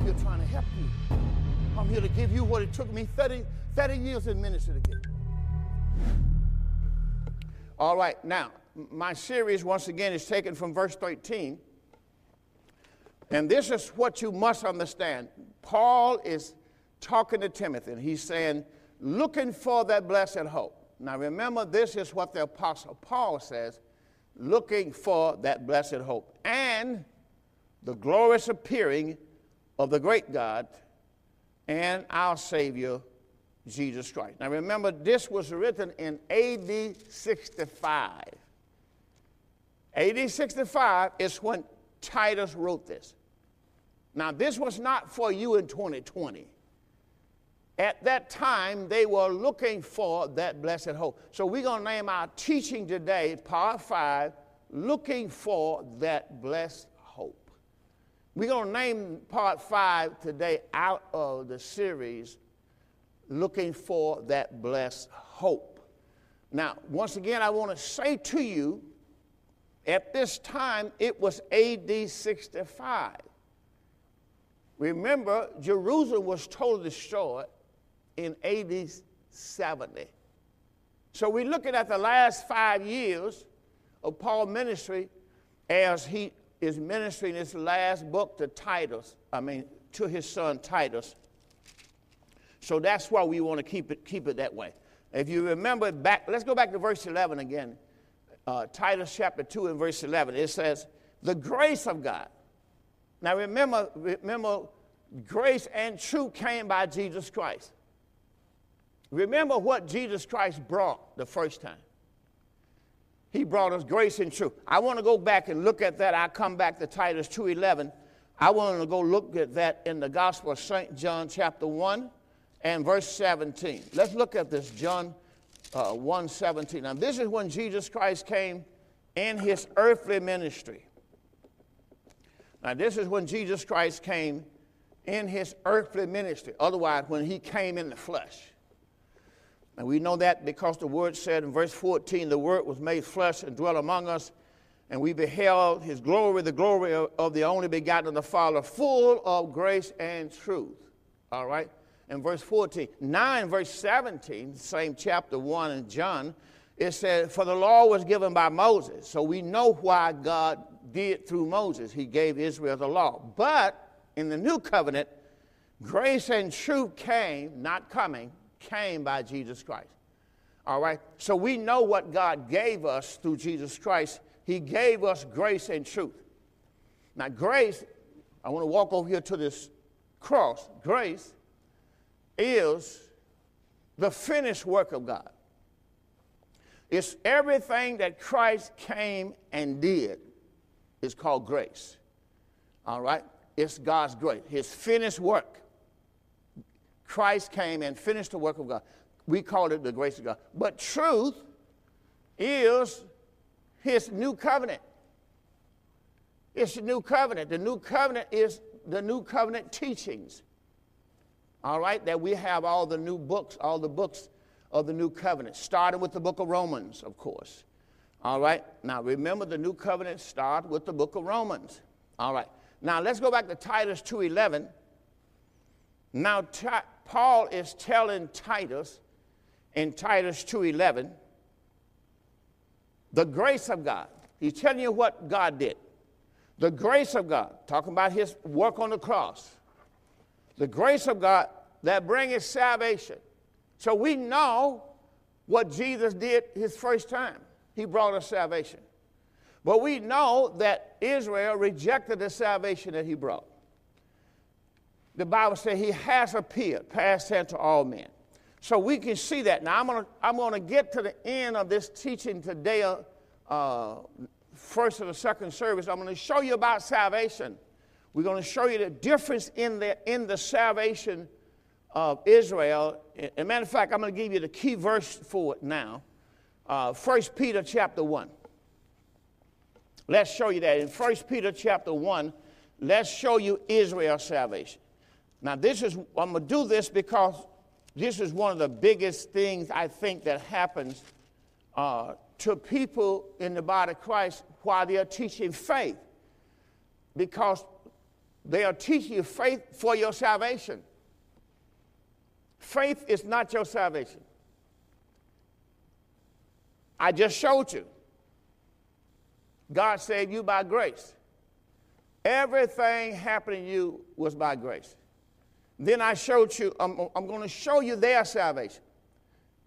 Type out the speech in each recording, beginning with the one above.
I'm here trying to help you. I'm here to give you what it took me 30, 30 years in ministry to get. All right, now, my series, once again, is taken from verse 13. And this is what you must understand. Paul is talking to Timothy, and he's saying, looking for that blessed hope. Now, remember, this is what the Apostle Paul says looking for that blessed hope and the glorious appearing of the great God and our Savior, Jesus Christ. Now, remember, this was written in AD 65. AD 65 is when Titus wrote this. Now, this was not for you in 2020. At that time, they were looking for that blessed hope. So, we're going to name our teaching today, part five, Looking for That Blessed. We're going to name part five today out of the series, Looking for That Blessed Hope. Now, once again, I want to say to you, at this time, it was AD 65. Remember, Jerusalem was totally destroyed in AD 70. So we're looking at the last five years of Paul's ministry as he is ministering his last book to Titus, I mean, to his son Titus. So that's why we want to keep it, keep it that way. If you remember back, let's go back to verse 11 again. Uh, Titus chapter 2 and verse 11. It says, The grace of God. Now remember, remember, grace and truth came by Jesus Christ. Remember what Jesus Christ brought the first time. He brought us grace and truth. I want to go back and look at that. I come back to Titus 2:11. I want to go look at that in the Gospel of St. John chapter 1 and verse 17. Let's look at this John uh, 1 17. Now, this is when Jesus Christ came in his earthly ministry. Now, this is when Jesus Christ came in his earthly ministry. Otherwise, when he came in the flesh. And we know that because the word said in verse 14, the word was made flesh and dwelt among us, and we beheld his glory, the glory of, of the only begotten of the Father, full of grace and truth. All right? In verse 14. 9, verse 17, same chapter 1 in John, it said, For the law was given by Moses. So we know why God did through Moses. He gave Israel the law. But in the new covenant, grace and truth came, not coming, came by Jesus Christ. All right? So we know what God gave us through Jesus Christ. He gave us grace and truth. Now, grace, I want to walk over here to this cross. Grace is the finished work of God. It's everything that Christ came and did is called grace. All right? It's God's grace, His finished work. Christ came and finished the work of God. We call it the grace of God. But truth is his new covenant. It's the new covenant. The new covenant is the new covenant teachings. All right, that we have all the new books, all the books of the new covenant, starting with the book of Romans, of course. All right, now remember the new covenant start with the book of Romans. All right, now let's go back to Titus 2.11. Now, Paul is telling Titus in Titus 2:11 the grace of God. He's telling you what God did. The grace of God, talking about his work on the cross. The grace of God that brings salvation. So we know what Jesus did his first time. He brought us salvation. But we know that Israel rejected the salvation that he brought the Bible says he has appeared, past tense to all men. So we can see that. Now I'm going to I'm gonna get to the end of this teaching today, uh, first of the second service. I'm going to show you about salvation. We're going to show you the difference in the, in the salvation of Israel. As a matter of fact, I'm going to give you the key verse for it now. Uh, 1 Peter chapter 1. Let's show you that. In 1 Peter chapter 1, let's show you Israel's salvation. Now, this is, I'm going to do this because this is one of the biggest things I think that happens uh, to people in the body of Christ while they're teaching faith. Because They are teaching you faith for your salvation. Faith is not your salvation. I just showed you. God saved you by grace. Everything happening to you was by grace. Then I showed you, I'm, I'm going to show you their salvation.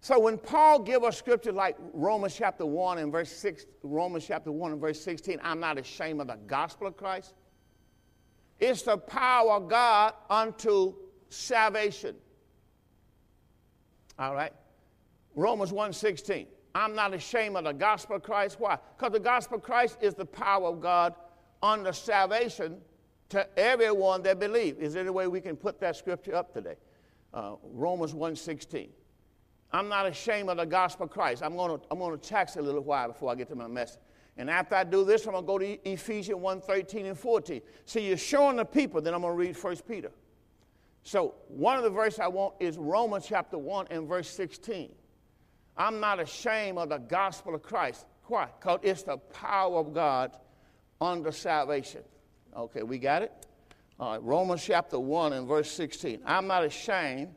So when Paul give a scripture like Romans chapter 1 and verse 6, Romans chapter 1 and verse 16, I'm not ashamed of the gospel of Christ. It's the power of God unto salvation. All right? Romans 1:16. I'm not ashamed of the gospel of Christ. Why? Because the gospel of Christ is the power of God unto salvation to everyone that believes. Is there any way we can put that scripture up today? Uh, Romans 1:16. I'm not ashamed of the gospel of Christ. I'm going to I'm going to tax a little while before I get to my message. And after I do this, I'm going to go to Ephesians 1 13 and 14. See, you're showing the people, then I'm going to read 1 Peter. So, one of the verses I want is Romans chapter 1 and verse 16. I'm not ashamed of the gospel of Christ. Why? Because it's the power of God unto salvation. Okay, we got it? All right, Romans chapter 1 and verse 16. I'm not ashamed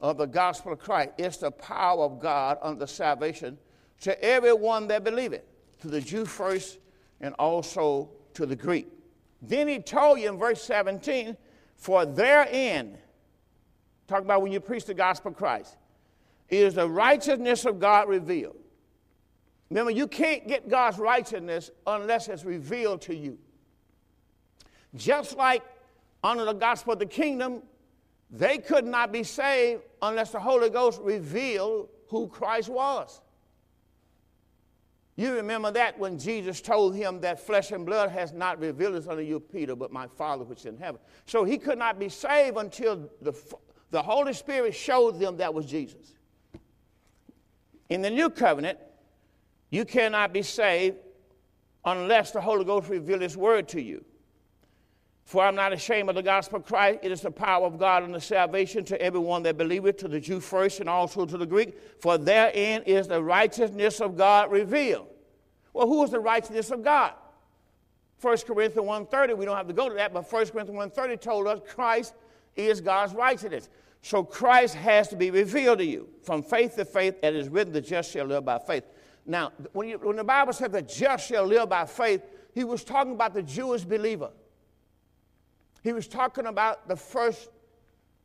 of the gospel of Christ. It's the power of God unto salvation to everyone that believeth, to the Jew first and also to the Greek. Then he told you in verse 17, for therein, talk about when you preach the gospel of Christ, is the righteousness of God revealed. Remember, you can't get God's righteousness unless it's revealed to you. Just like under the gospel of the kingdom, they could not be saved unless the Holy Ghost revealed who Christ was. You remember that when Jesus told him that flesh and blood has not revealed this unto you, Peter, but my Father which is in heaven. So he could not be saved until the, the Holy Spirit showed them that was Jesus. In the new covenant, you cannot be saved unless the Holy Ghost reveals his word to you. For I'm not ashamed of the gospel of Christ. It is the power of God and the salvation to everyone that believeth, to the Jew first and also to the Greek. For therein is the righteousness of God revealed. Well, who is the righteousness of God? 1 Corinthians 1.30, we don't have to go to that, but 1 Corinthians 1.30 told us Christ is God's righteousness. So Christ has to be revealed to you. From faith to faith, it is written, the just shall live by faith. Now, when, you, when the Bible said the just shall live by faith, he was talking about the Jewish believer. He was talking about the first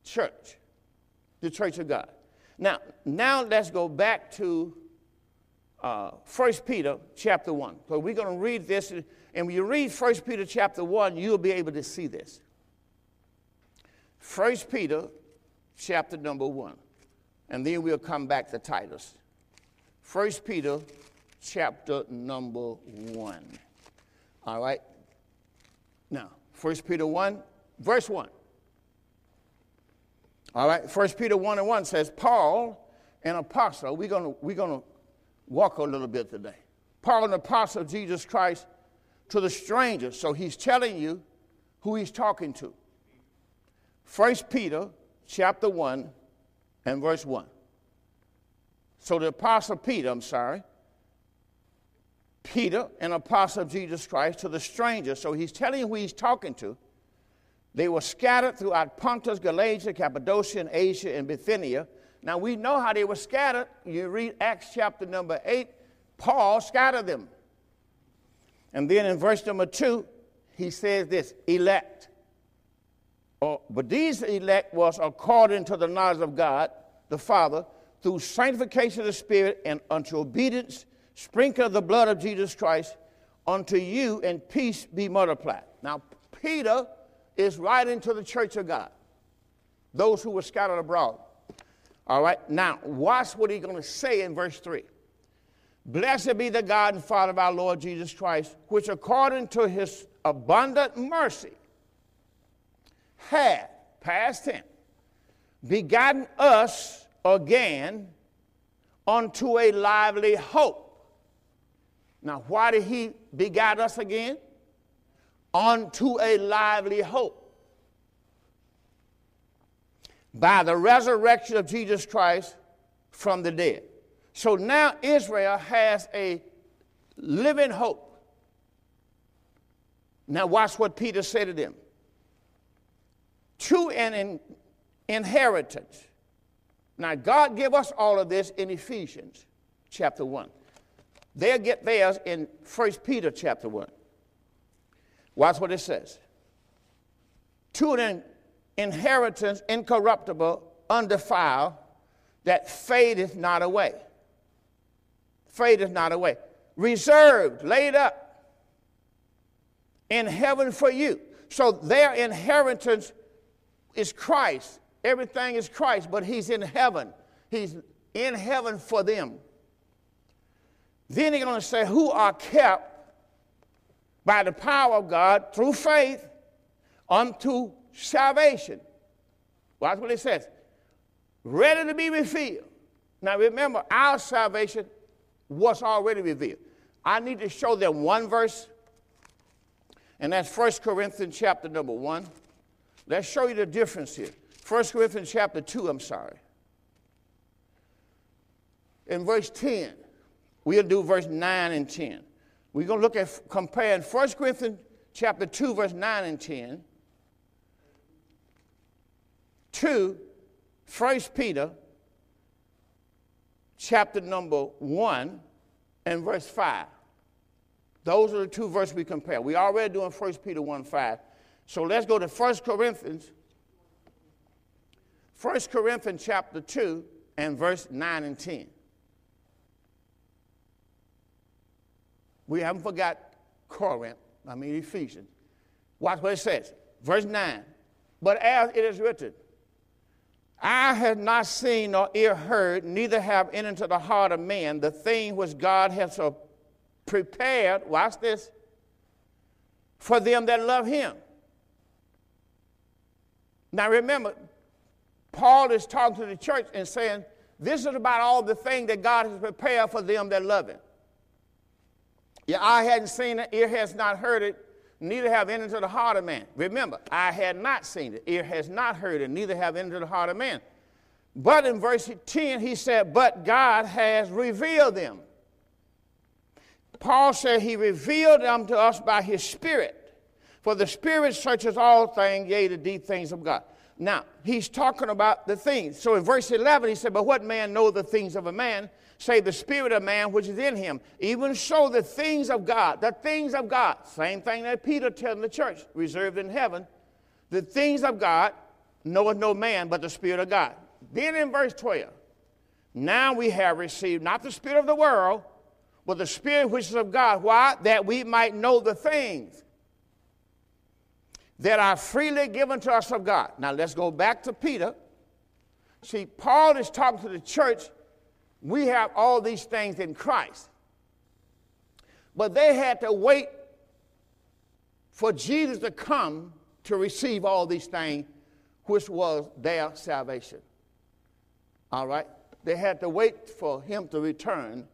church, the church of God. Now, now let's go back to uh, 1 Peter chapter 1. So we're going to read this, and when you read 1 Peter chapter 1, you'll be able to see this. 1 Peter chapter number 1. And then we'll come back to Titus. 1 Peter chapter number 1. All right? Now, 1 Peter 1, verse 1. All right, 1 Peter 1 and 1 says, Paul, an apostle, we're going we're gonna walk a little bit today. Paul, an apostle of Jesus Christ, to the strangers. So he's telling you who he's talking to. 1 Peter chapter 1 and verse 1. So the apostle Peter, I'm sorry, Peter, an apostle of Jesus Christ, to the strangers. So he's telling who he's talking to. They were scattered throughout Pontus, Galatia, Cappadocia, and Asia, and Bithynia. Now we know how they were scattered. You read Acts chapter number 8, Paul scattered them. And then in verse number 2, he says this elect. Oh, but these elect was according to the knowledge of God, the Father, through sanctification of the Spirit and unto obedience, sprinkle the blood of Jesus Christ, unto you and peace be multiplied. Now, Peter is writing to the church of God, those who were scattered abroad. All right, now watch what he's going to say in verse 3. Blessed be the God and Father of our Lord Jesus Christ, which according to his abundant mercy had, past tense, begotten us again unto a lively hope. Now, why did he begot us again? Unto a lively hope. By the resurrection of Jesus Christ from the dead. So now Israel has a living hope. Now, watch what Peter said to them. to an in, inheritance. Now, God give us all of this in Ephesians chapter 1. They'll get theirs in 1 Peter chapter 1. Watch what it says. To an inheritance incorruptible, undefiled, that fadeth not away. Fadeth not away. Reserved, laid up in heaven for you. So their inheritance is Christ. Everything is Christ, but He's in heaven. He's in heaven for them. Then He's going to say, Who are kept by the power of God through faith unto salvation. Watch what it says. Ready to be revealed. Now remember, our salvation was already revealed. I need to show them one verse, and that's 1 Corinthians chapter number 1. Let's show you the difference here. 1 Corinthians chapter 2, I'm sorry. In verse 10, we'll do verse 9 and 10. We're going to look at comparing 1 Corinthians chapter 2, verse 9 and 10 to 1 Peter chapter number 1 and verse 5. Those are the two verses we compare. We already doing 1 Peter 1 5. So let's go to 1 Corinthians. 1 Corinthians chapter 2 and verse 9 and 10. We haven't forgot Corinth, I mean Ephesians. Watch what it says. Verse 9. But as it is written, I have not seen nor ear heard, neither have entered into the heart of man the thing which God has prepared, watch this, for them that love him. Now remember, Paul is talking to the church and saying, This is about all the thing that God has prepared for them that love him. Your eye hadn't seen it, ear has not heard it, neither have entered into the heart of man. Remember, I had not seen it, ear has not heard it, neither have entered the heart of man. But in verse 10, he said, But God has revealed them. Paul said he revealed them to us by his Spirit. For the Spirit searches all things, yea, the deep things of God. Now, he's talking about the things. So in verse 11, he said, But what man know the things of a man, save the spirit of man which is in him? Even so, the things of God, the things of God, same thing that Peter telling the church, reserved in heaven, the things of God knoweth no man but the Spirit of God. Then in verse 12, now we have received not the Spirit of the world, but the Spirit which is of God. Why? That we might know the things that are freely given to us of God. Now let's go back to Peter. See, Paul is talking to the church. We have all these things in Christ. But they had to wait for Jesus to come to receive all these things, which was their salvation. All right? They had to wait for him to return.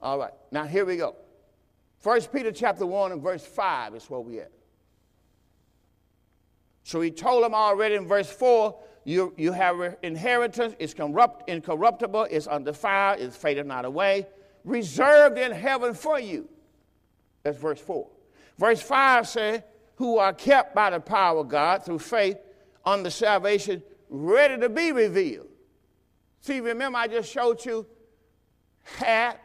All right. Now here we go. First Peter chapter 1 and verse 5 is where we at. So he told them already in verse 4 you, you have inheritance, it's corrupt, incorruptible, it's undefiled, it's faded not away, reserved in heaven for you. That's verse 4. Verse 5 says, Who are kept by the power of God through faith on the salvation, ready to be revealed. See, remember I just showed you had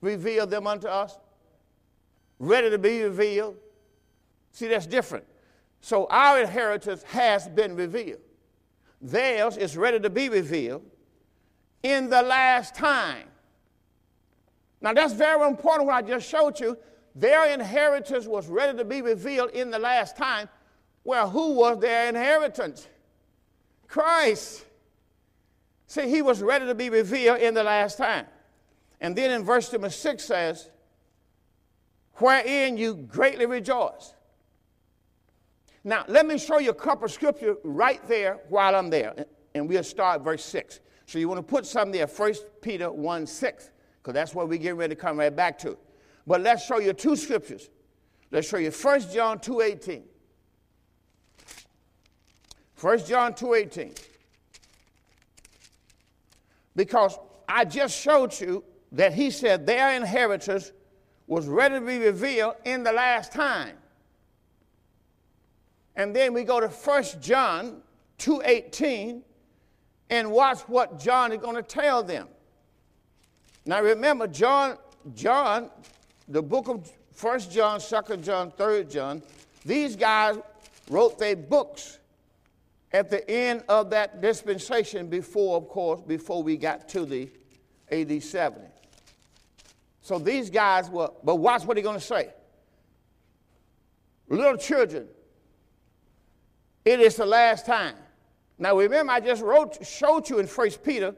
revealed them unto us, ready to be revealed. See, that's different. So our inheritance has been revealed. Theirs is ready to be revealed in the last time. Now that's very important what I just showed you. Their inheritance was ready to be revealed in the last time. Well, who was their inheritance? Christ. See, he was ready to be revealed in the last time. And then in verse number six says, Wherein you greatly rejoice. Now, let me show you a couple of scripture right there while I'm there. And we'll start verse 6. So you want to put something there, 1 Peter 1 6, because that's what we're getting ready to come right back to. But let's show you two scriptures. Let's show you 1 John 2 18. 1 John 2 18. Because I just showed you that he said their inheritance was ready to be revealed in the last time. And then we go to 1 John 2:18 and watch what John is going to tell them. Now remember, John, John, the book of 1 John, 2 John, 3 John, these guys wrote their books at the end of that dispensation before, of course, before we got to the AD 70. So these guys were, but watch what he's going to say. Little children, it is the last time. Now remember, I just wrote, showed you in 1 Peter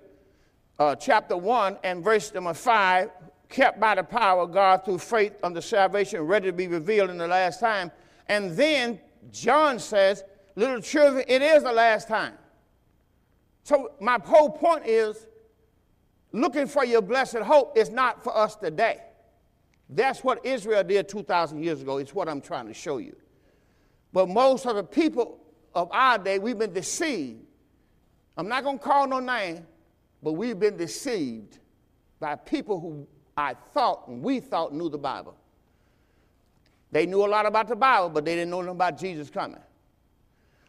uh, chapter 1 and verse number 5, kept by the power of God through faith unto salvation, ready to be revealed in the last time. And then John says, little children, it is the last time. So my whole point is, looking for your blessed hope is not for us today. That's what Israel did 2,000 years ago. It's what I'm trying to show you. But most of the people of our day, we've been deceived. I'm not going to call no name, but we've been deceived by people who I thought and we thought knew the Bible. They knew a lot about the Bible, but they didn't know nothing about Jesus coming.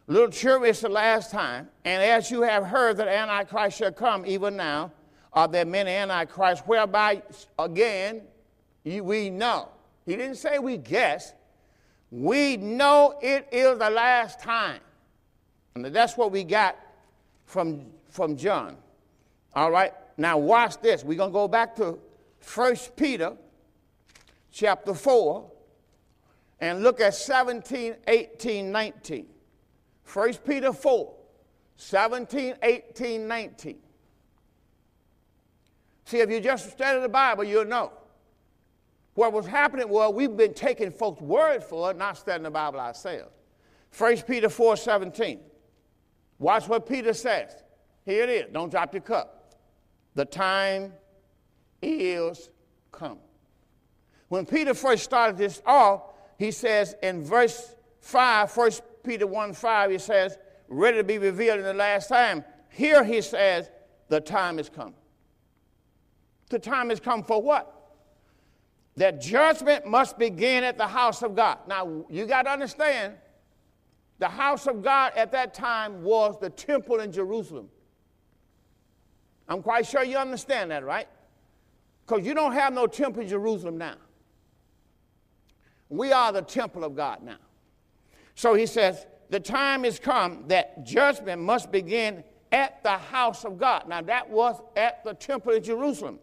Little children, it's the last time. And as you have heard that Antichrist shall come, even now, are there many Antichrists, whereby, again, we know. He didn't say we guess. We know it is the last time. And that's what we got from, from John. All right, now watch this. We're going to go back to 1 Peter chapter 4 and look at 17, 18, 19. 1 Peter 4, 17, 18, 19. See, if you just study the Bible, you'll know. What was happening was we've been taking folks' word for it, not studying the Bible ourselves. 1 Peter 4 17. Watch what Peter says. Here it is. Don't drop your cup. The time is come. When Peter first started this off, he says in verse 5, 1 Peter 1 5, he says, ready to be revealed in the last time. Here he says, the time is come. The time has come for what? that judgment must begin at the house of God. Now, you got to understand, the house of God at that time was the temple in Jerusalem. I'm quite sure you understand that, right? Because you don't have no temple in Jerusalem now. We are the temple of God now. So he says, the time is come that judgment must begin at the house of God. Now, that was at the temple in Jerusalem.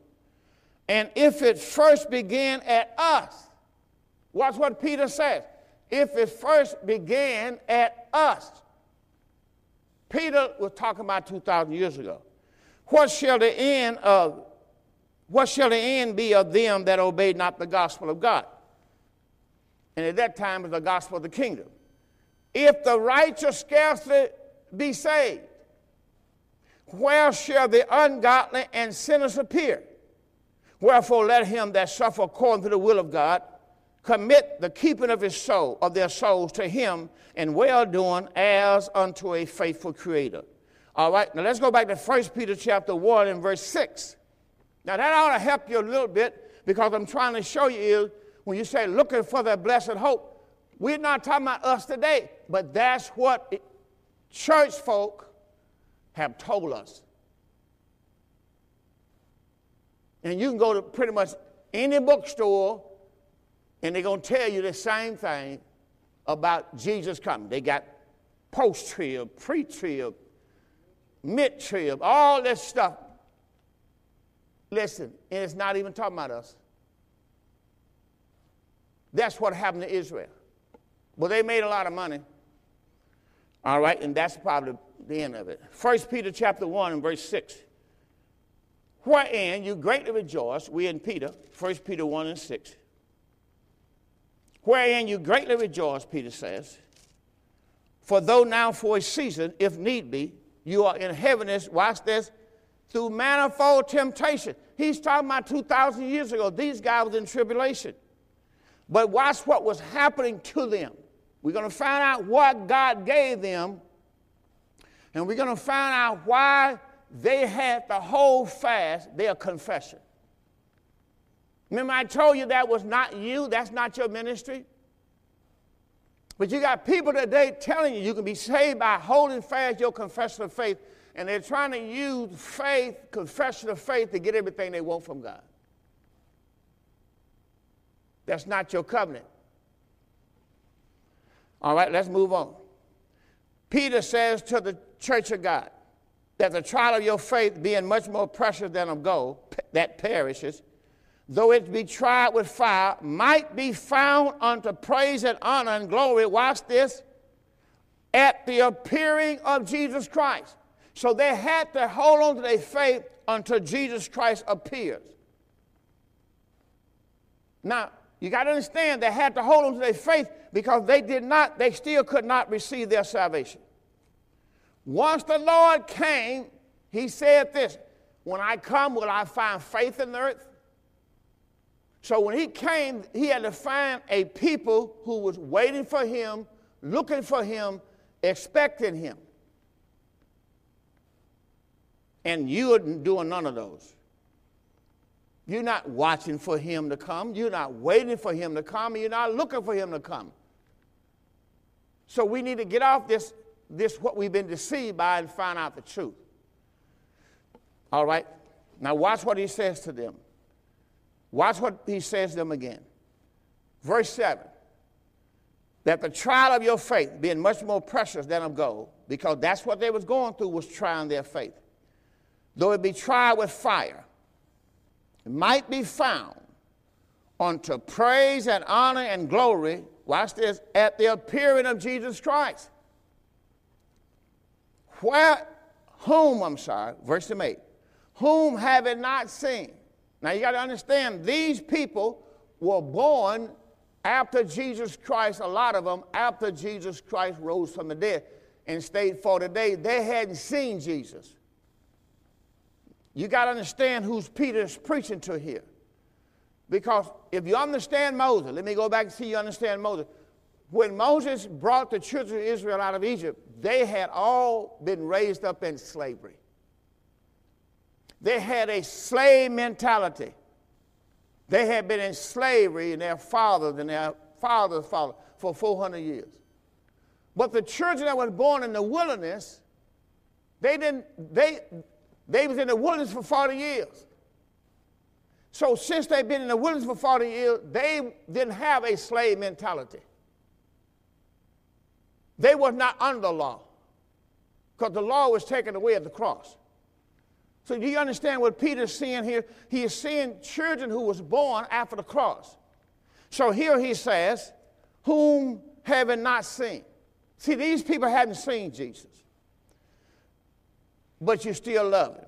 And if it first began at us, watch what Peter says. If it first began at us, Peter was talking about 2,000 years ago. What shall the end of what shall the end be of them that obey not the gospel of God? And at that time was the gospel of the kingdom. If the righteous scarcely be saved, where shall the ungodly and sinners appear? Wherefore, let him that suffer according to the will of God commit the keeping of his soul, of their souls to him in well doing as unto a faithful creator. All right, now let's go back to 1 Peter chapter 1 and verse 6. Now that ought to help you a little bit because I'm trying to show you is when you say looking for that blessed hope, we're not talking about us today, but that's what church folk have told us. And you can go to pretty much any bookstore and they're going to tell you the same thing about Jesus coming. They got post trib, pre trib, mid trib, all this stuff. Listen, and it's not even talking about us. That's what happened to Israel. Well, they made a lot of money. All right, and that's probably the end of it. First Peter chapter 1 and verse 6 wherein you greatly rejoice, we in Peter, 1 Peter 1 and 6. Wherein you greatly rejoice, Peter says, for though now for a season, if need be, you are in heaviness, watch this, through manifold temptation. He's talking about 2,000 years ago. These guys was in tribulation. But watch what was happening to them. We're going to find out what God gave them, and we're going to find out why they had to hold fast their confession. Remember, I told you that was not you, that's not your ministry. But you got people today telling you you can be saved by holding fast your confession of faith, and they're trying to use faith, confession of faith, to get everything they want from God. That's not your covenant. All right, let's move on. Peter says to the church of God that the trial of your faith, being much more precious than of gold that perishes, though it be tried with fire, might be found unto praise and honor and glory. Watch this at the appearing of Jesus Christ. So they had to hold on to their faith until Jesus Christ appears. Now, you got to understand they had to hold on to their faith because they did not, they still could not receive their salvation. Once the Lord came, he said this When I come, will I find faith in the earth? So when he came, he had to find a people who was waiting for him, looking for him, expecting him. And you are doing none of those. You're not watching for him to come. You're not waiting for him to come. You're not looking for him to come. So we need to get off this, this what we've been deceived by and find out the truth. All right? Now watch what he says to them. Watch what he says to them again. Verse 7 that the trial of your faith being much more precious than of gold because that's what they was going through was trying their faith. Though it be tried with fire it might be found unto praise and honor and glory watch this at the appearing of jesus christ. Where whom i'm sorry verse 8 whom have it not seen now you got to understand, these people were born after Jesus Christ, a lot of them, after Jesus Christ rose from the dead and stayed 40 days. They hadn't seen Jesus. You got to understand who's Peter's preaching to here. Because if you understand Moses, let me go back and see you understand Moses. When Moses brought the children of Israel out of Egypt, they had all been raised up in slavery. They had a slave mentality. They had been in slavery in their fathers and their father's father for 400 years. But the children that was born in the wilderness, they didn't, they, they was in the wilderness for 40 years. So since they've been in the wilderness for 40 years, they didn't have a slave mentality. They were not under law because the law was taken away at the cross. So do you understand what Peter's seeing here? He is seeing children who was born after the cross. So here he says, whom having not seen. See, these people hadn't seen Jesus, but you still love him.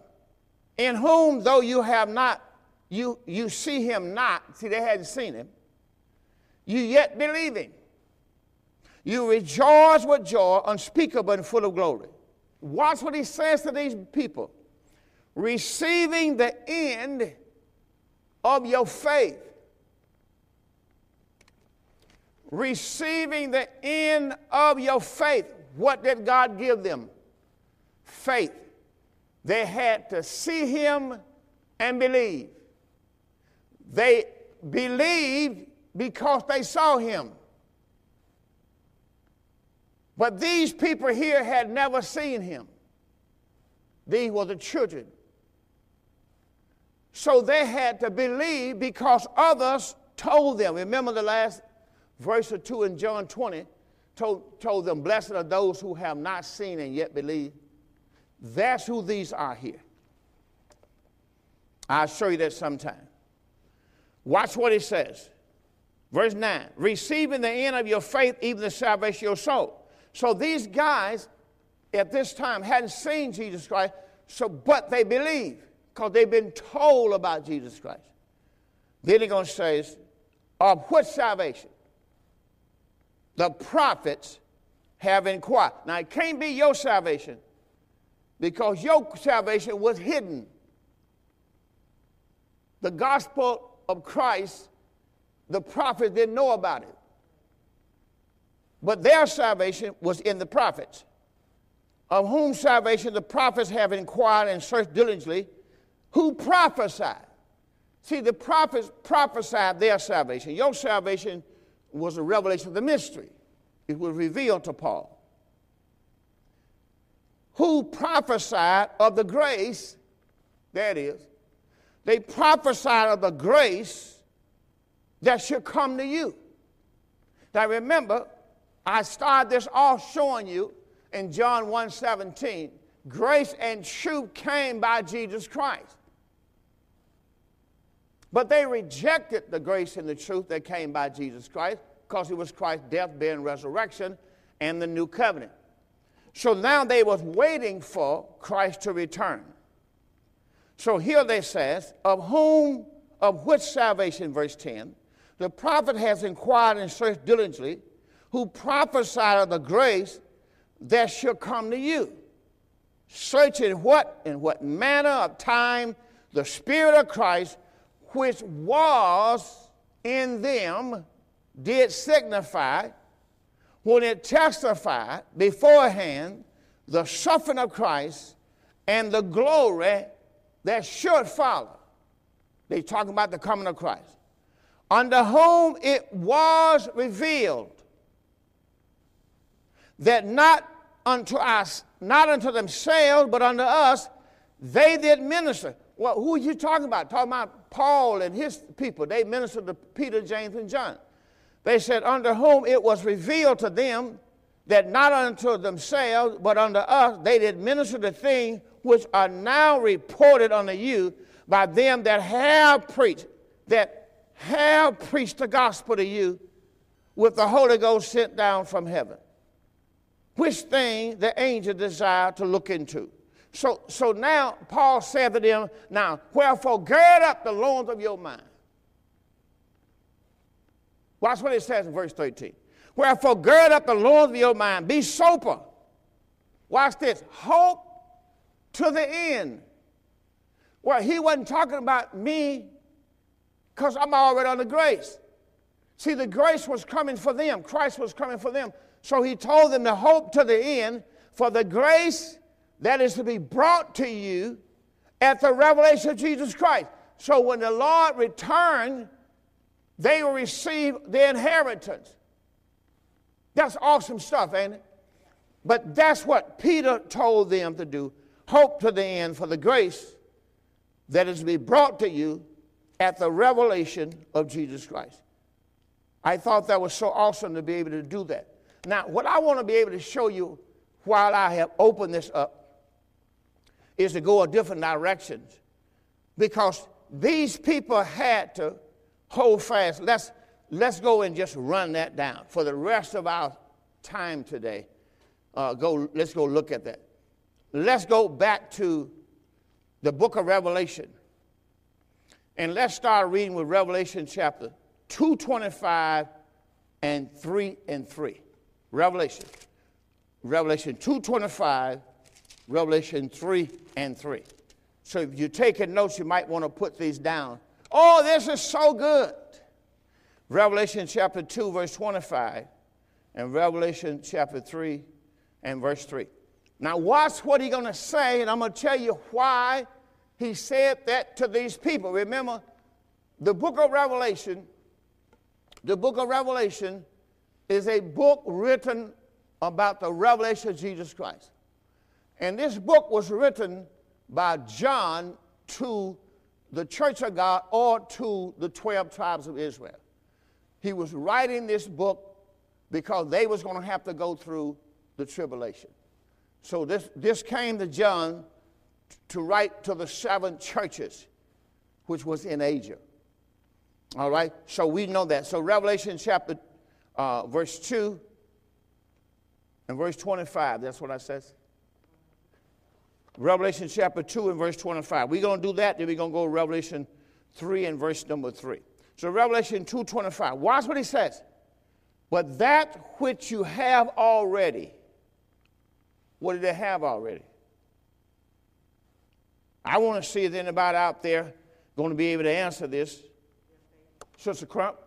In whom, though you have not, you, you see him not, see, they hadn't seen him, you yet believe him. You rejoice with joy unspeakable and full of glory. Watch what he says to these people receiving the end of your faith. Receiving the end of your faith. What did God give them? Faith. They had to see Him and believe. They believed because they saw Him. But these people here had never seen Him. These were the children so they had to believe because others told them. Remember the last verse or two in John 20 told, told them, Blessed are those who have not seen and yet believe. That's who these are here. I'll show you that sometime. Watch what it says. Verse 9 receiving the end of your faith, even the salvation of your soul. So these guys at this time hadn't seen Jesus Christ, so but they believe because they've been told about Jesus Christ. Then he's going to say, of what salvation? The prophets have inquired. Now, it can't be your salvation because your salvation was hidden. The gospel of Christ, the prophets didn't know about it. But their salvation was in the prophets, of whom salvation the prophets have inquired and searched diligently who prophesied. See, the prophets prophesied their salvation. Your salvation was a revelation of the mystery. It was revealed to Paul. Who prophesied of the grace, that is. They prophesied of the grace that should come to you. Now remember, I started this off showing you in John 1 17, grace and truth came by Jesus Christ. But they rejected the grace and the truth that came by Jesus Christ because it was Christ's death, burial, resurrection and the new covenant. So now they was waiting for Christ to return. So here they says, of whom, of which salvation, verse 10, the prophet has inquired and searched diligently, who prophesied of the grace that shall come to you. Searching what in what manner of time the Spirit of Christ which was in them did signify when it testified beforehand the suffering of Christ and the glory that should follow. They talking about the coming of Christ, under whom it was revealed that not unto us, not unto themselves, but unto us, they did minister. Well, who are you talking about? Talking about Paul and his people. They ministered to Peter, James, and John. They said, Under whom it was revealed to them that not unto themselves, but unto us, they did minister the things which are now reported unto you by them that have preached, that have preached the gospel to you with the Holy Ghost sent down from heaven. Which thing the angel desired to look into. So, so now Paul said to them, Now, wherefore gird up the loins of your mind. Watch what it says in verse 13. Wherefore gird up the loins of your mind, be sober. Watch this. Hope to the end. Well, he wasn't talking about me because I'm already under grace. See, the grace was coming for them, Christ was coming for them. So he told them to hope to the end for the grace that is to be brought to you at the revelation of Jesus Christ. So when the Lord returns, they will receive the inheritance. That's awesome stuff, ain't it? But that's what Peter told them to do. Hope to the end for the grace that is to be brought to you at the revelation of Jesus Christ. I thought that was so awesome to be able to do that. Now, what I want to be able to show you while I have opened this up is to go a different directions because these people had to hold fast. Let's, let's go and just run that down for the rest of our time today. Uh, go, let's go look at that. Let's go back to the book of Revelation. And let's start reading with Revelation chapter 225 and 3 and 3. Revelation. Revelation 225 Revelation 3 and 3. So if you're taking notes, you might want to put these down. Oh, this is so good. Revelation chapter 2, verse 25, and Revelation chapter 3 and verse 3. Now, watch what he's going to say, and I'm going to tell you why he said that to these people. Remember, the book of Revelation, the book of Revelation is a book written about the revelation of Jesus Christ. And this book was written by John to the church of God or to the 12 tribes of Israel. He was writing this book because they was going to have to go through the tribulation. So this, this came to John to write to the seven churches, which was in Asia. All right, so we know that. So Revelation chapter, uh, verse 2 and verse 25, that's what I says. Revelation chapter 2 and verse 25. We're going to do that, then we're going to go to Revelation 3 and verse number 3. So Revelation 2.25. Watch what he says. But that which you have already, what did they have already? I want to see if anybody out there going to be able to answer this. Sister Crump,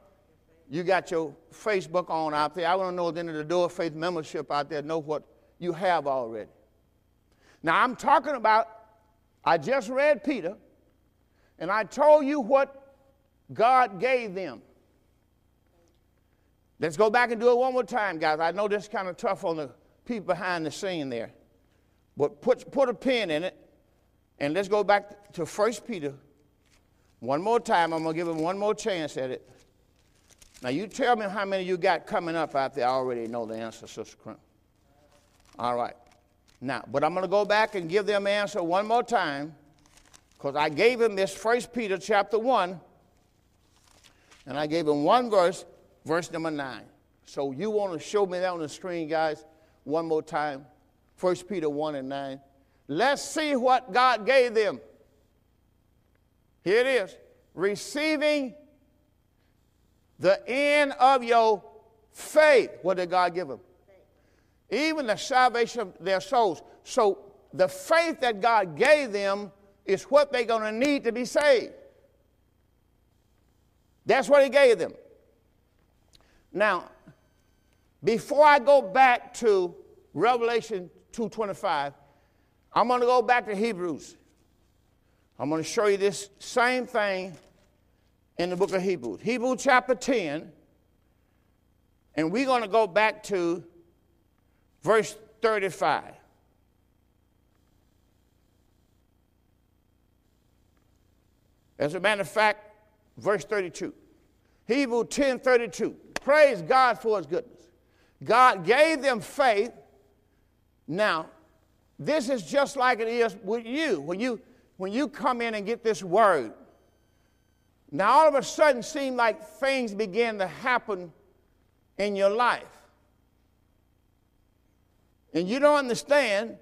you got your Facebook on out there. I want to know if any of the Door Faith membership out there know what you have already. Now, I'm talking about, I just read Peter, and I told you what God gave them. Let's go back and do it one more time, guys. I know this is kind of tough on the people behind the scene there. But put, put a pin in it, and let's go back to 1 Peter one more time. I'm going to give him one more chance at it. Now, you tell me how many you got coming up out there. I already know the answer, Sister Crum. All right. Now, but I'm going to go back and give them answer one more time because I gave him this First Peter chapter 1, and I gave him one verse, verse number 9. So you want to show me that on the screen, guys, one more time. First Peter 1 and 9. Let's see what God gave them. Here it is. Receiving the end of your faith. What did God give them? Even the salvation of their souls. So the faith that God gave them is what they're going to need to be saved. That's what He gave them. Now, before I go back to Revelation 2:25, I'm going to go back to Hebrews. I'm going to show you this same thing in the book of Hebrews. Hebrews chapter 10, and we're going to go back to verse 35. As a matter of fact, verse 32. Hebrew 10 32. Praise God for his goodness. God gave them faith. Now, this is just like it is with you. When you when you come in and get this word, now all of a sudden seem like things begin to happen in your life. And you don't understand,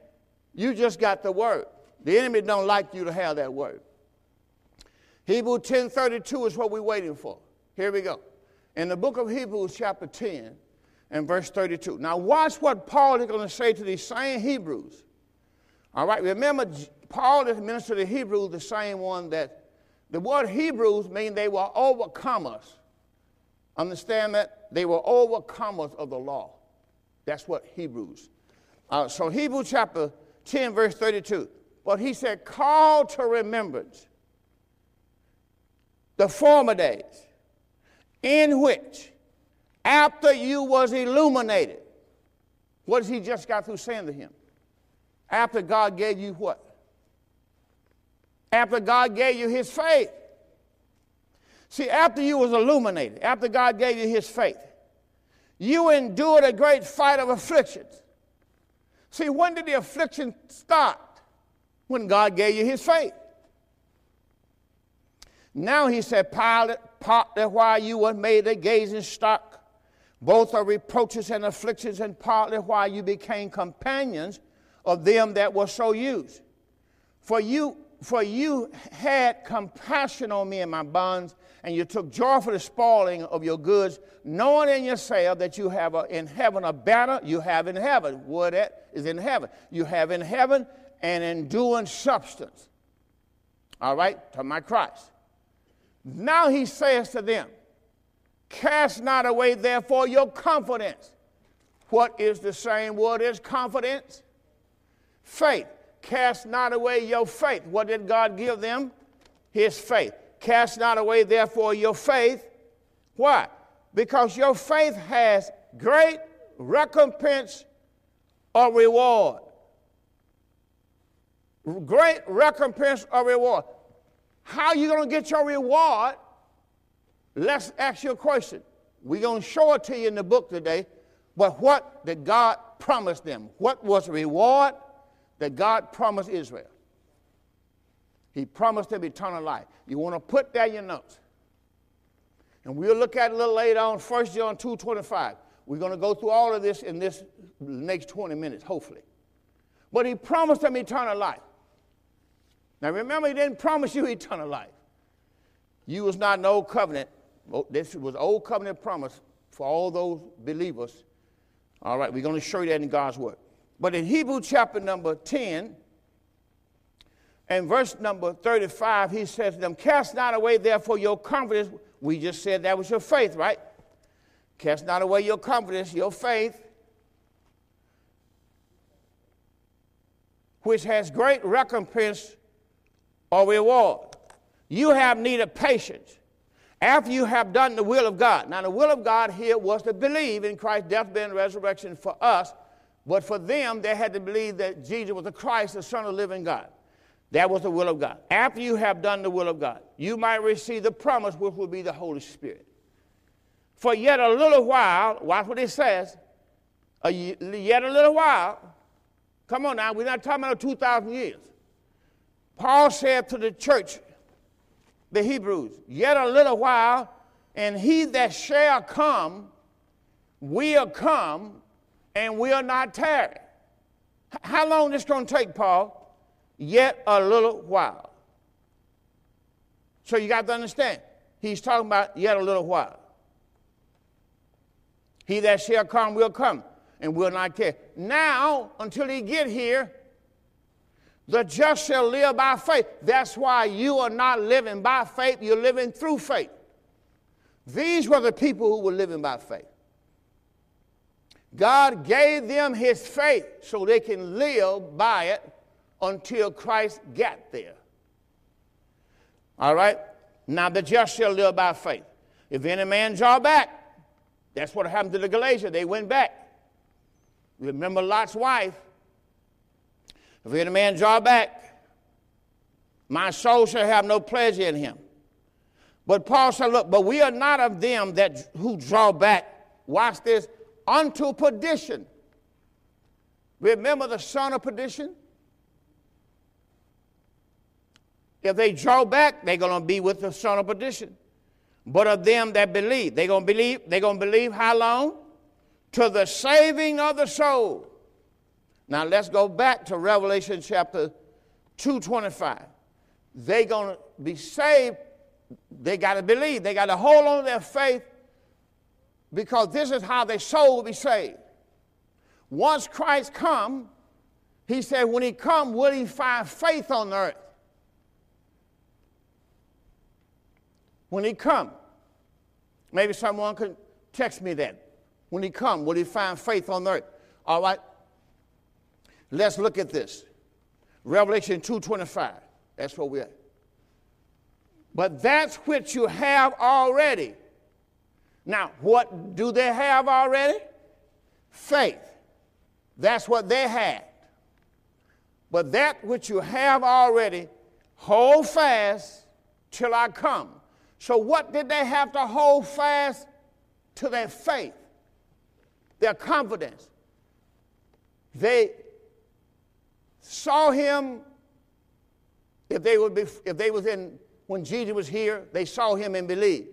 you just got the word. The enemy don't like you to have that word. Hebrews 10:32 is what we're waiting for. Here we go. In the book of Hebrews, chapter 10 and verse 32. Now watch what Paul is going to say to these same Hebrews. All right, remember Paul is minister to Hebrews, the same one that the word Hebrews means they were overcomers. Understand that? They were overcomers of the law. That's what Hebrews. Uh, so Hebrew chapter 10, verse 32. But he said, call to remembrance the former days in which after you was illuminated. What has he just got through saying to him? After god gave you what? After god gave you his faith. See after you was illuminated after god gave you his faith you endured a great fight of afflictions see when did the affliction start when god gave you his faith now he said, Pilate, partly why you were made a gazing stock, both are reproaches and afflictions, and partly why you became companions of them that were so used. For you, for you had compassion on me in my bonds, and you took joy for the spoiling of your goods, knowing in yourself that you have a, in heaven a banner you have in heaven. What that is in heaven. You have in heaven an enduring substance. All right, to my Christ. Now he says to them, Cast not away, therefore, your confidence. What is the same word as confidence? Faith. Cast not away your faith. What did God give them? His faith. Cast not away, therefore, your faith. Why? Because your faith has great recompense or reward. Great recompense or reward. How are you going to get your reward? Let's ask you a question. We're going to show it to you in the book today. But what did God promise them? What was the reward that God promised Israel? He promised them eternal life. You want to put that in your notes. And we'll look at it a little later on, 1 John 2 25. We're going to go through all of this in this next 20 minutes, hopefully. But he promised them eternal life. Now remember, he didn't promise you eternal life. You was not an old covenant. Oh, this was old covenant promise for all those believers. All right, we're going to show you that in God's word. But in Hebrew chapter number 10 and verse number 35, he says to them, Cast not away therefore your confidence. We just said that was your faith, right? Cast not away your confidence, your faith, which has great recompense or reward. You have need of patience after you have done the will of God. Now, the will of God here was to believe in Christ's death, burial, and resurrection for us, but for them, they had to believe that Jesus was the Christ, the Son of the living God. That was the will of God. After you have done the will of God, you might receive the promise, which will be the Holy Spirit. For yet a little while, watch what it says, a, yet a little while, come on now, we're not talking about 2,000 years. Paul said to the church, the Hebrews, yet a little while, and he that shall come will come and will not tarry. How long is this going to take, Paul? Yet a little while. So you got to understand, he's talking about yet a little while. He that shall come will come and will not care. Now, until he get here, the just shall live by faith. That's why you are not living by faith, you're living through faith. These were the people who were living by faith. God gave them his faith so they can live by it until Christ got there. All right? Now the just shall live by faith. If any man draw back, that's what happened to the Galatians. They went back. Remember Lot's wife. If any man draw back, my soul shall have no pleasure in him. But Paul said, Look, but we are not of them that who draw back. Watch this unto perdition. Remember the son of perdition? If they draw back, they're going to be with the son of perdition. But of them that believe, they're going to believe, they're going to believe how long? To the saving of the soul. Now let's go back to Revelation chapter 225. They're going to be saved. They got to believe. They got to hold on to their faith because this is how their soul will be saved. Once Christ come, he said, when he come, will he find faith on earth? When he come, maybe someone could text me that. When he come, will he find faith on earth? All right. Let's look at this. Revelation 2.25. That's where we're at. But that's which you have already now, what do they have already? Faith. That's what they had. But that which you have already, hold fast till I come. So, what did they have to hold fast to their faith, their confidence? They saw him. If they would be, if they was in when Jesus was here, they saw him and believed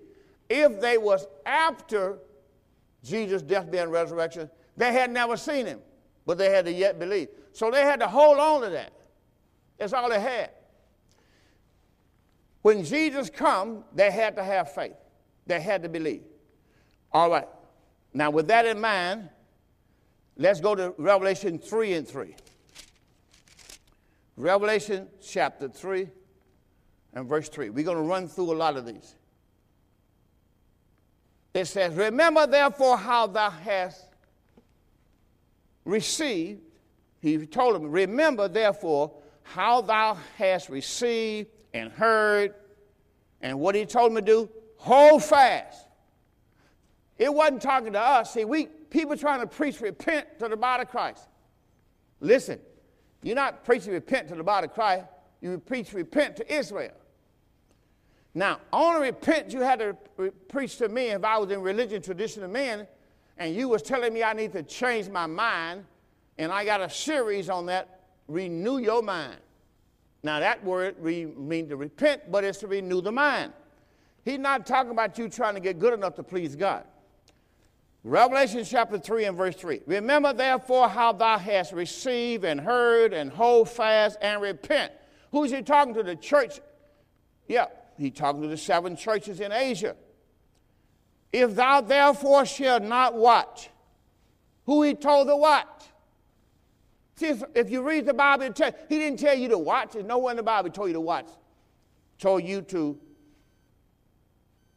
if they was after Jesus' death, and resurrection, they had never seen him, but they had to yet believe. So they had to hold on to that. That's all they had. When Jesus come, they had to have faith. They had to believe. All right. Now, with that in mind, let's go to Revelation 3 and 3. Revelation chapter 3 and verse 3. We're going to run through a lot of these. It says, Remember therefore how thou hast received. He told him, Remember therefore how thou hast received and heard. And what he told him to do, hold fast. It wasn't talking to us. See, we people trying to preach repent to the body of Christ. Listen, you're not preaching repent to the body of Christ, you preach repent to Israel. Now, only repent you had to re- preach to me if I was in religion tradition of men, and you was telling me I need to change my mind, and I got a series on that, renew your mind. Now that word re- means to repent, but it's to renew the mind. He's not talking about you trying to get good enough to please God. Revelation chapter 3 and verse 3. Remember therefore how thou hast received and heard and hold fast and repent. Who's he talking to? The church. Yeah, he talking to the seven churches in Asia. If thou therefore shalt not watch, who he told to watch? If, you read the Bible, he didn't tell you to watch. There's nowhere in the Bible told you to watch. Told you to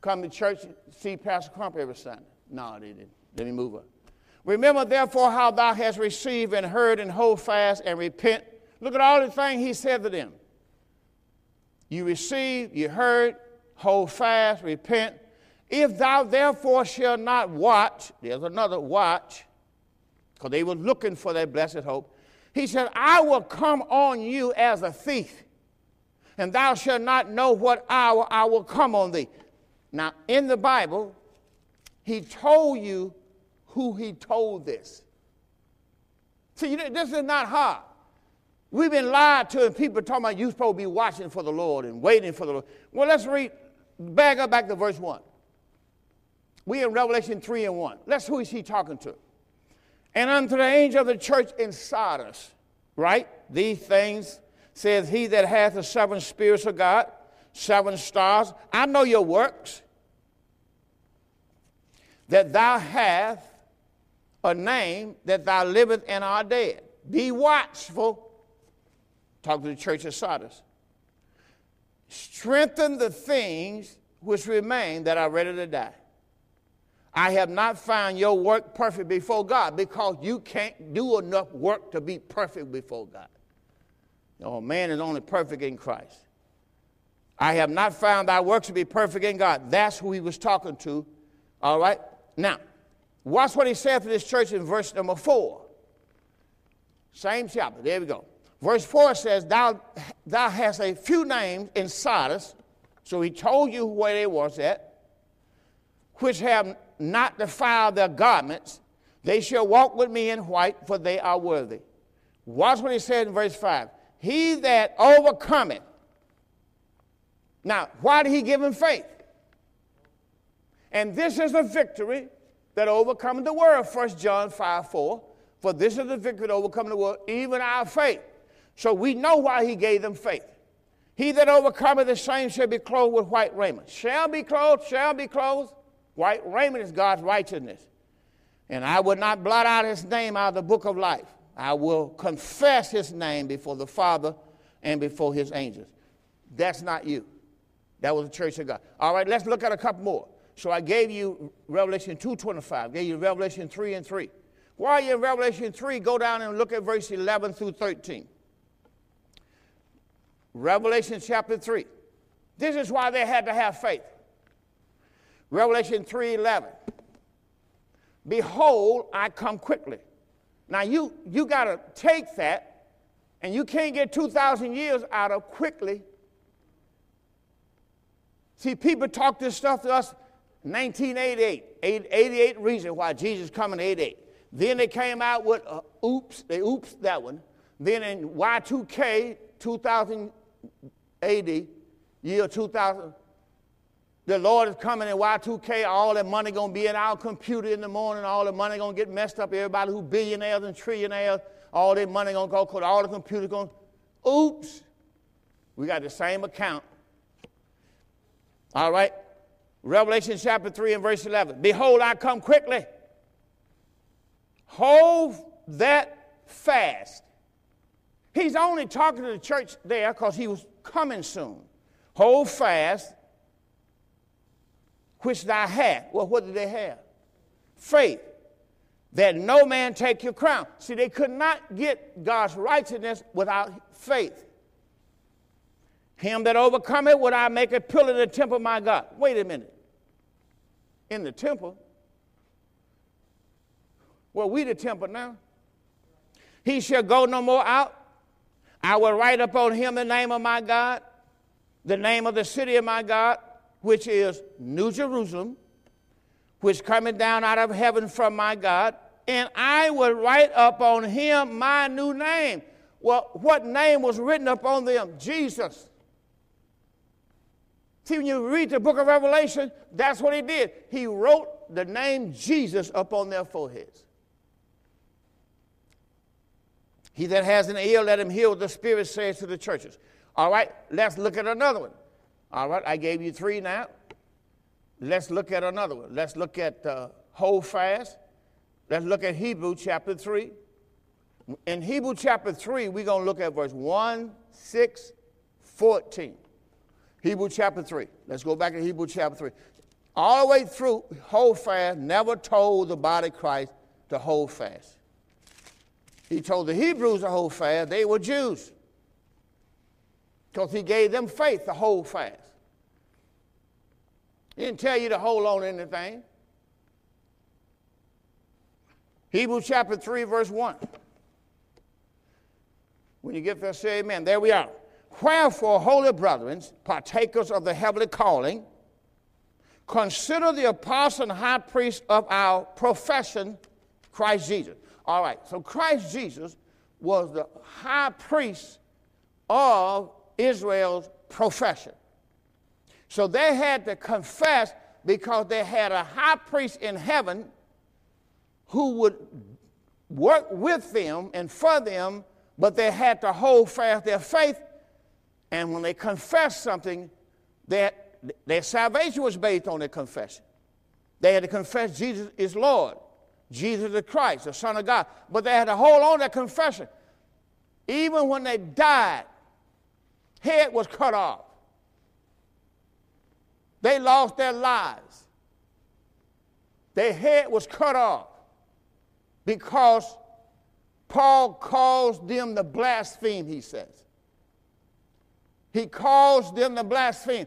come to church, see Pastor Crump every Sunday. No, they didn't. Let me move on. Remember, therefore, how thou hast received and heard and hold fast and repent. Look at all the things he said to them. You received, you heard, hold fast, repent. If thou therefore shalt not watch, there's another watch, because they were looking for their blessed hope. He said, I will come on you as a thief, and thou shalt not know what hour I will come on thee. Now, in the Bible, he told you who he told this. See, this is not hard. We've been lied to, and people talking about you're supposed to be watching for the Lord and waiting for the Lord. Well, let's read, back up back to verse 1. We in Revelation 3 and 1. That's who is he talking to. And unto the angel of the church in Sardis, right? These things says he that hath the seven spirits of God, seven stars. I know your works, that thou hast a name that thou livest and art dead. Be watchful. Talk to the church of Sardis. Strengthen the things which remain that are ready to die. I have not found your work perfect before God because you can't do enough work to be perfect before God. No, man is only perfect in Christ. I have not found thy works to be perfect in God. That's who he was talking to. All right? Now, watch what he said to this church in verse number four. Same chapter. There we go. Verse 4 says, Thou, thou hast a few names in Sardis. So he told you where they was at, which have not defile their garments, they shall walk with me in white, for they are worthy. Watch what he said in verse 5. He that overcometh. Now, why did he give him faith? And this is the victory that overcometh the world, 1 John 5 4. For this is the victory that overcometh the world, even our faith. So we know why he gave them faith. He that overcometh the same shall be clothed with white raiment. Shall be clothed, shall be clothed. White raiment is God's righteousness. And I will not blot out his name out of the book of life. I will confess his name before the Father and before his angels. That's not you. That was the church of God. All right, let's look at a couple more. So I gave you Revelation 2.25, gave you Revelation 3 and 3. While you're in Revelation 3, go down and look at verse 11 through 13. Revelation chapter 3. This is why they had to have faith. Revelation 3:11. Behold, I come quickly. Now you you got to take that and you can't get 2000 years out of quickly. See, people talk this stuff to us 1988, 88 reason why Jesus coming 88. Then they came out with uh, oops, they oops that one. Then in Y2K 2000 AD, year 2000, the Lord is coming in Y2K, all that money gonna be in our computer in the morning, all the money gonna get messed up. Everybody who billionaires and trillionaires, all their money gonna go, cause all the computers gonna, oops, we got the same account. All right? Revelation chapter 3 and verse 11. Behold, I come quickly. Hold that fast. He's only talking to the church there because he was coming soon. Hold fast which thou hast. Well, what did they have? Faith. That no man take your crown. See, they could not get God's righteousness without faith. Him that overcometh would I make a pillar in the temple of my God. Wait a minute. In the temple? Well, we the temple now. He shall go no more out. I will write upon him the name of my God, the name of the city of my God, which is New Jerusalem, which coming down out of heaven from my God, and I will write up on him my new name. Well, what name was written upon them? Jesus. See, when you read the book of Revelation, that's what he did. He wrote the name Jesus upon their foreheads. He that has an ear, let him hear what the Spirit says to the churches. All right, let's look at another one. All right, I gave you three now. Let's look at another one. Let's look at uh, hold fast. Let's look at Hebrew chapter 3. In Hebrew chapter 3, we're going to look at verse 1, 6, 14. Hebrew chapter 3. Let's go back to Hebrew chapter 3. All the way through, hold fast, never told the body of Christ to hold fast. He told the Hebrews to hold fast, they were Jews. Because he gave them faith to hold fast. He didn't tell you to hold on to anything. Hebrews chapter 3, verse 1. When you get there, say amen. There we are. Wherefore, holy brethren, partakers of the heavenly calling, consider the apostle and high priest of our profession, Christ Jesus. All right, so Christ Jesus was the high priest of Israel's profession. So they had to confess because they had a high priest in heaven who would work with them and for them, but they had to hold fast their faith. And when they confessed something, that their salvation was based on their confession. They had to confess Jesus is Lord, Jesus is Christ, the Son of God. But they had to hold on to that confession. Even when they died, head was cut off. They lost their lives. Their head was cut off because Paul calls them the blaspheme, he says. He calls them the blaspheme.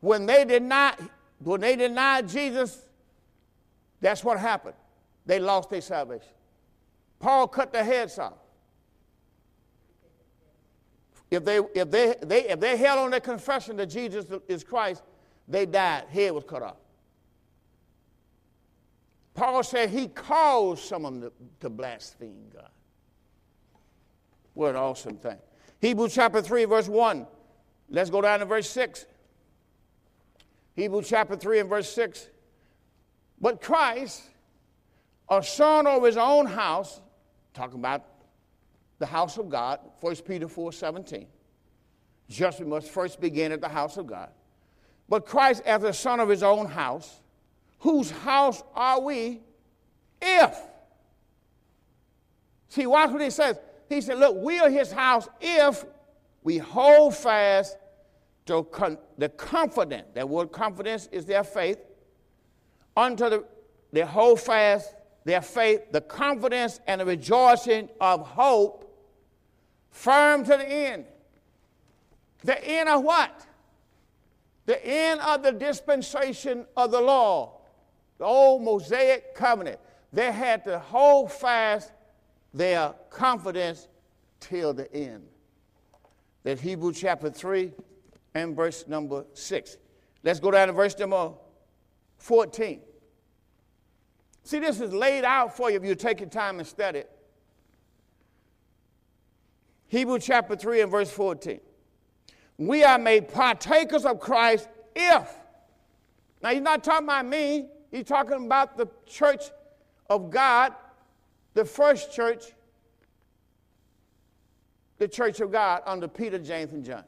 When they not, when they denied Jesus, that's what happened. They lost their salvation. Paul cut their heads off. If they, if they, they, if they held on their confession that Jesus is Christ, they died. Head was cut off. Paul said he caused some of them to, to blaspheme God. What an awesome thing. Hebrews chapter 3, verse 1. Let's go down to verse 6. Hebrews chapter 3 and verse 6. But Christ, a son of his own house, talking about the house of God, 1 Peter 4 17. Judgment must first begin at the house of God. But Christ, as the son of his own house, whose house are we if? See, watch what he says. He said, Look, we are his house if we hold fast to con- the confidence. That word confidence is their faith. Unto the, they hold fast their faith, the confidence and the rejoicing of hope, firm to the end. The end of what? The end of the dispensation of the law the old Mosaic covenant. They had to hold fast their confidence till the end. That's Hebrew chapter 3 and verse number 6. Let's go down to verse number 14. See, this is laid out for you if you take your time and study it. Hebrew chapter 3 and verse 14. We are made partakers of Christ if. Now, he's not talking about me, He's talking about the church of God, the first church, the church of God under Peter, James, and John.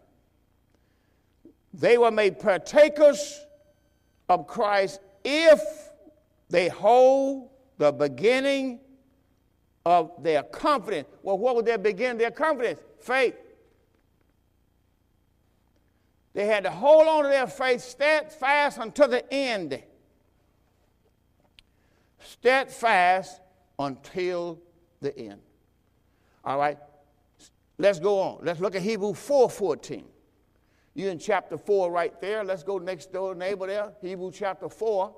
They were made partakers of Christ if they hold the beginning of their confidence. Well, what would their begin their confidence? Faith. They had to hold on to their faith steadfast until the end steadfast until the end. All right? Let's go on. Let's look at Hebrew 4:14. You in chapter 4 right there. Let's go next door neighbor there. Hebrew chapter 4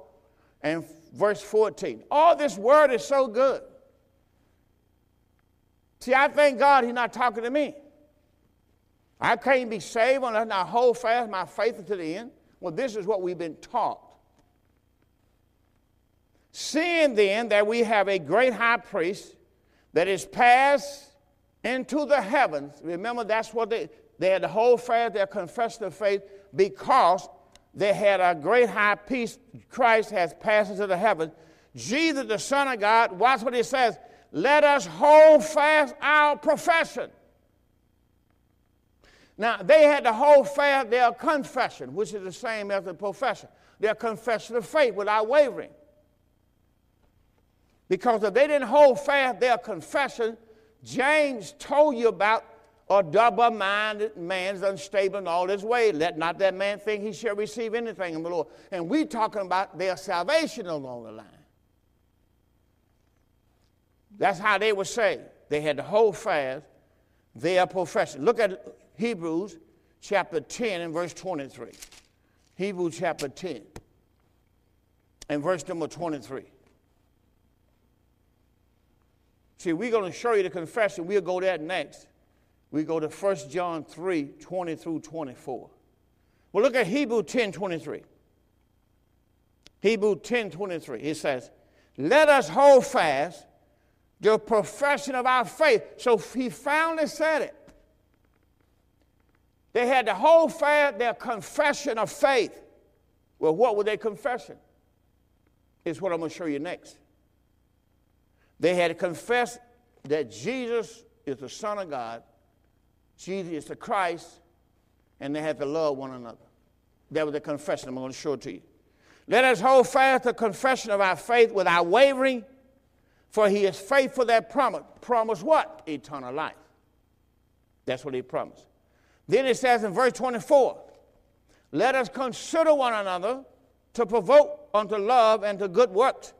and verse 14. All this word is so good. See, I thank God he's not talking to me. I can't be saved unless I hold fast my faith to the end. Well, this is what we've been taught. Seeing then that we have a great high priest that is passed into the heavens, remember that's what they, they had to hold fast, their confession of faith, because they had a great high priest, Christ has passed into the heavens. Jesus, the Son of God, watch what he says, let us hold fast our profession. Now, they had to hold fast their confession, which is the same as the profession, their confession of faith without wavering. Because if they didn't hold fast their confession, James told you about a double minded man's unstable in all his ways. Let not that man think he shall receive anything from the Lord. And we're talking about their salvation along the line. That's how they were saved. They had to hold fast their profession. Look at Hebrews chapter 10 and verse 23. Hebrews chapter 10. and verse number 23. See, we're going to show you the confession. We'll go there next. We go to 1 John 3 20 through 24. Well, look at Hebrew 10 23. Hebrew 10 23. It says, Let us hold fast the profession of our faith. So he finally said it. They had to hold fast their confession of faith. Well, what were they confessing? Is what I'm going to show you next. They had to confess that Jesus is the Son of God, Jesus is the Christ, and they had to love one another. That was the confession. I'm going to show it to you. Let us hold fast the confession of our faith without wavering, for he is faithful that promise. Promise what? Eternal life. That's what he promised. Then it says in verse 24, let us consider one another to provoke unto love and to good works,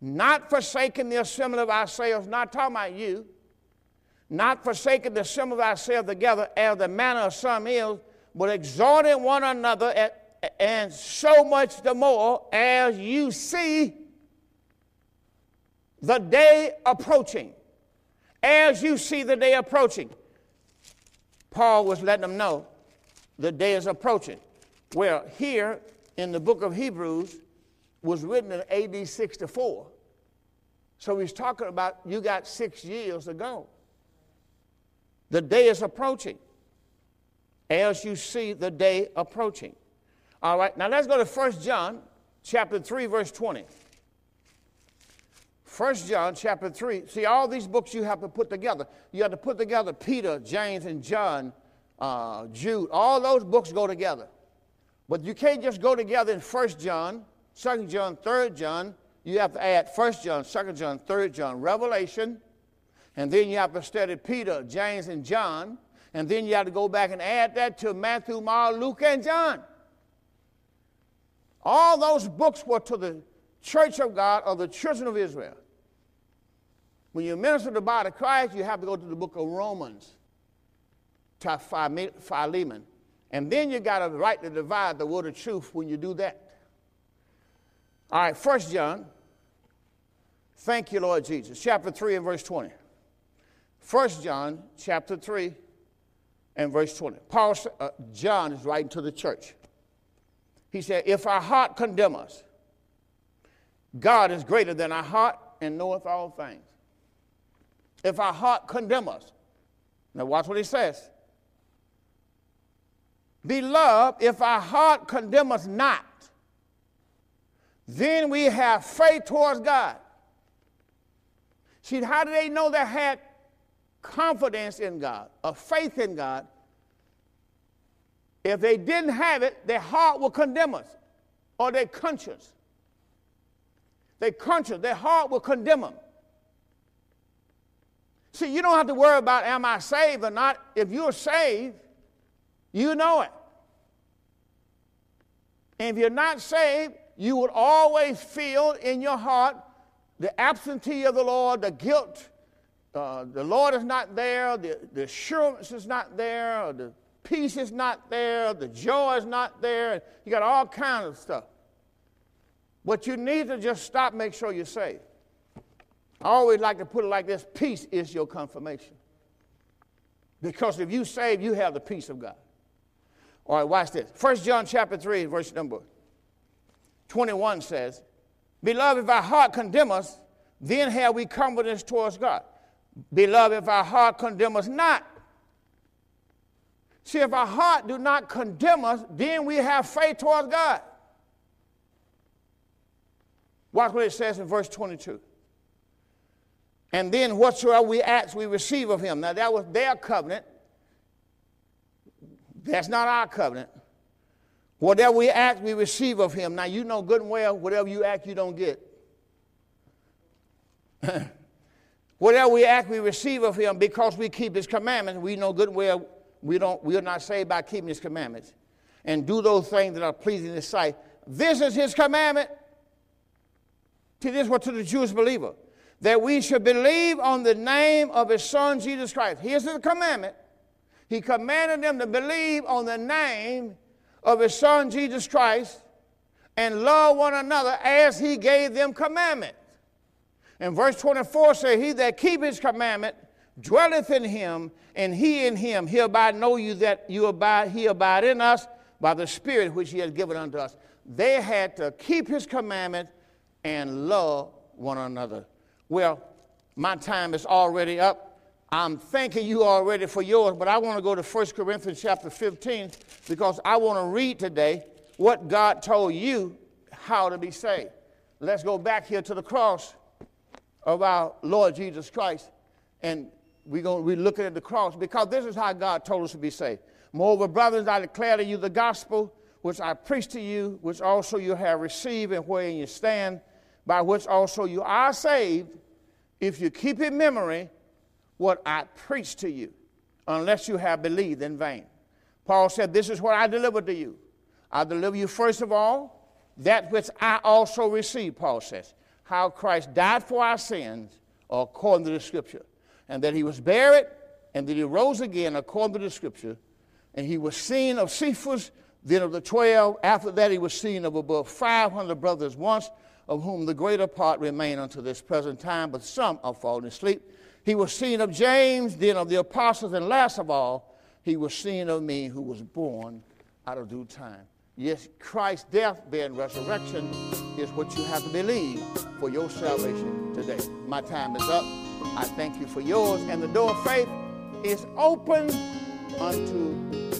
not forsaking the assembly of ourselves, not talking about you, not forsaking the assembly of ourselves together as the manner of some is, but exhorting one another, at, and so much the more as you see the day approaching. As you see the day approaching. Paul was letting them know the day is approaching. Well, here in the book of Hebrews was written in AD 64. So he's talking about you got six years to go. The day is approaching as you see the day approaching. All right, now let's go to 1 John chapter 3, verse 20. 1 John chapter 3. See, all these books you have to put together. You have to put together Peter, James, and John, uh, Jude. All those books go together. But you can't just go together in 1 John, 2 John, 3 John. You have to add 1 John, 2 John, 3 John, Revelation. And then you have to study Peter, James, and John. And then you have to go back and add that to Matthew, Mark, Luke, and John. All those books were to the church of God or the children of Israel. When you minister the body of Christ, you have to go to the book of Romans, to Philemon. And then you got to right to divide the word of truth when you do that. All right, First John. Thank you, Lord Jesus. Chapter 3 and verse 20. First John chapter 3 and verse 20. Paul, uh, John is writing to the church. He said, If our heart condemn us, God is greater than our heart and knoweth all things. If our heart condemn us. Now watch what he says. Beloved, if our heart condemn us not, then we have faith towards God. See, how do they know they had confidence in God, a faith in God? If they didn't have it, their heart will condemn us, or their conscience. Their conscience, their heart will condemn them. See, you don't have to worry about am I saved or not. If you're saved, you know it. And if you're not saved, you will always feel in your heart the absentee of the Lord, the guilt. Uh, the Lord is not there, the, the assurance is not there, the peace is not there, the joy is not there. You got all kinds of stuff. But you need to just stop, make sure you're saved. I always like to put it like this peace is your confirmation. Because if you save, you have the peace of God. All right, watch this. First John chapter 3, verse number 21 says, Beloved, if our heart condemn us, then have we confidence towards God. Beloved, if our heart condemn us not. See, if our heart do not condemn us, then we have faith towards God. Watch what it says in verse 22. And then whatsoever we ask, we receive of him. Now, that was their covenant. That's not our covenant. Whatever we ask, we receive of him. Now, you know good and well, whatever you ask, you don't get. whatever we ask, we receive of him because we keep his commandments. We know good and well we, don't, we are not saved by keeping his commandments. And do those things that are pleasing in his sight. This is his commandment. To this, what to the Jewish believer that we should believe on the name of his son Jesus Christ. Here's the commandment. He commanded them to believe on the name of his son Jesus Christ and love one another as he gave them commandment. And verse 24 says, He that keep his commandment dwelleth in him, and he in him. Hereby know you that you abide, he abide in us by the Spirit which he has given unto us. They had to keep his commandment and love one another. Well, my time is already up. I'm thanking you already for yours, but I want to go to 1 Corinthians chapter 15 because I want to read today what God told you how to be saved. Let's go back here to the cross of our Lord Jesus Christ, and we're going to be looking at the cross because this is how God told us to be saved. Moreover, brothers, I declare to you the gospel which I preached to you, which also you have received and wherein you stand, by which also you are saved, if you keep in memory what I preached to you, unless you have believed in vain. Paul said, This is what I delivered to you. I deliver you first of all that which I also received, Paul says, how Christ died for our sins according to the scripture, and that he was buried, and that he rose again according to the scripture, and he was seen of Cephas, then of the twelve. After that, he was seen of above 500 brothers once, of whom the greater part remain unto this present time, but some are fallen asleep. He was seen of James, then of the apostles, and last of all, he was seen of me who was born out of due time. Yes, Christ's death, and resurrection is what you have to believe for your salvation today. My time is up. I thank you for yours, and the door of faith is open unto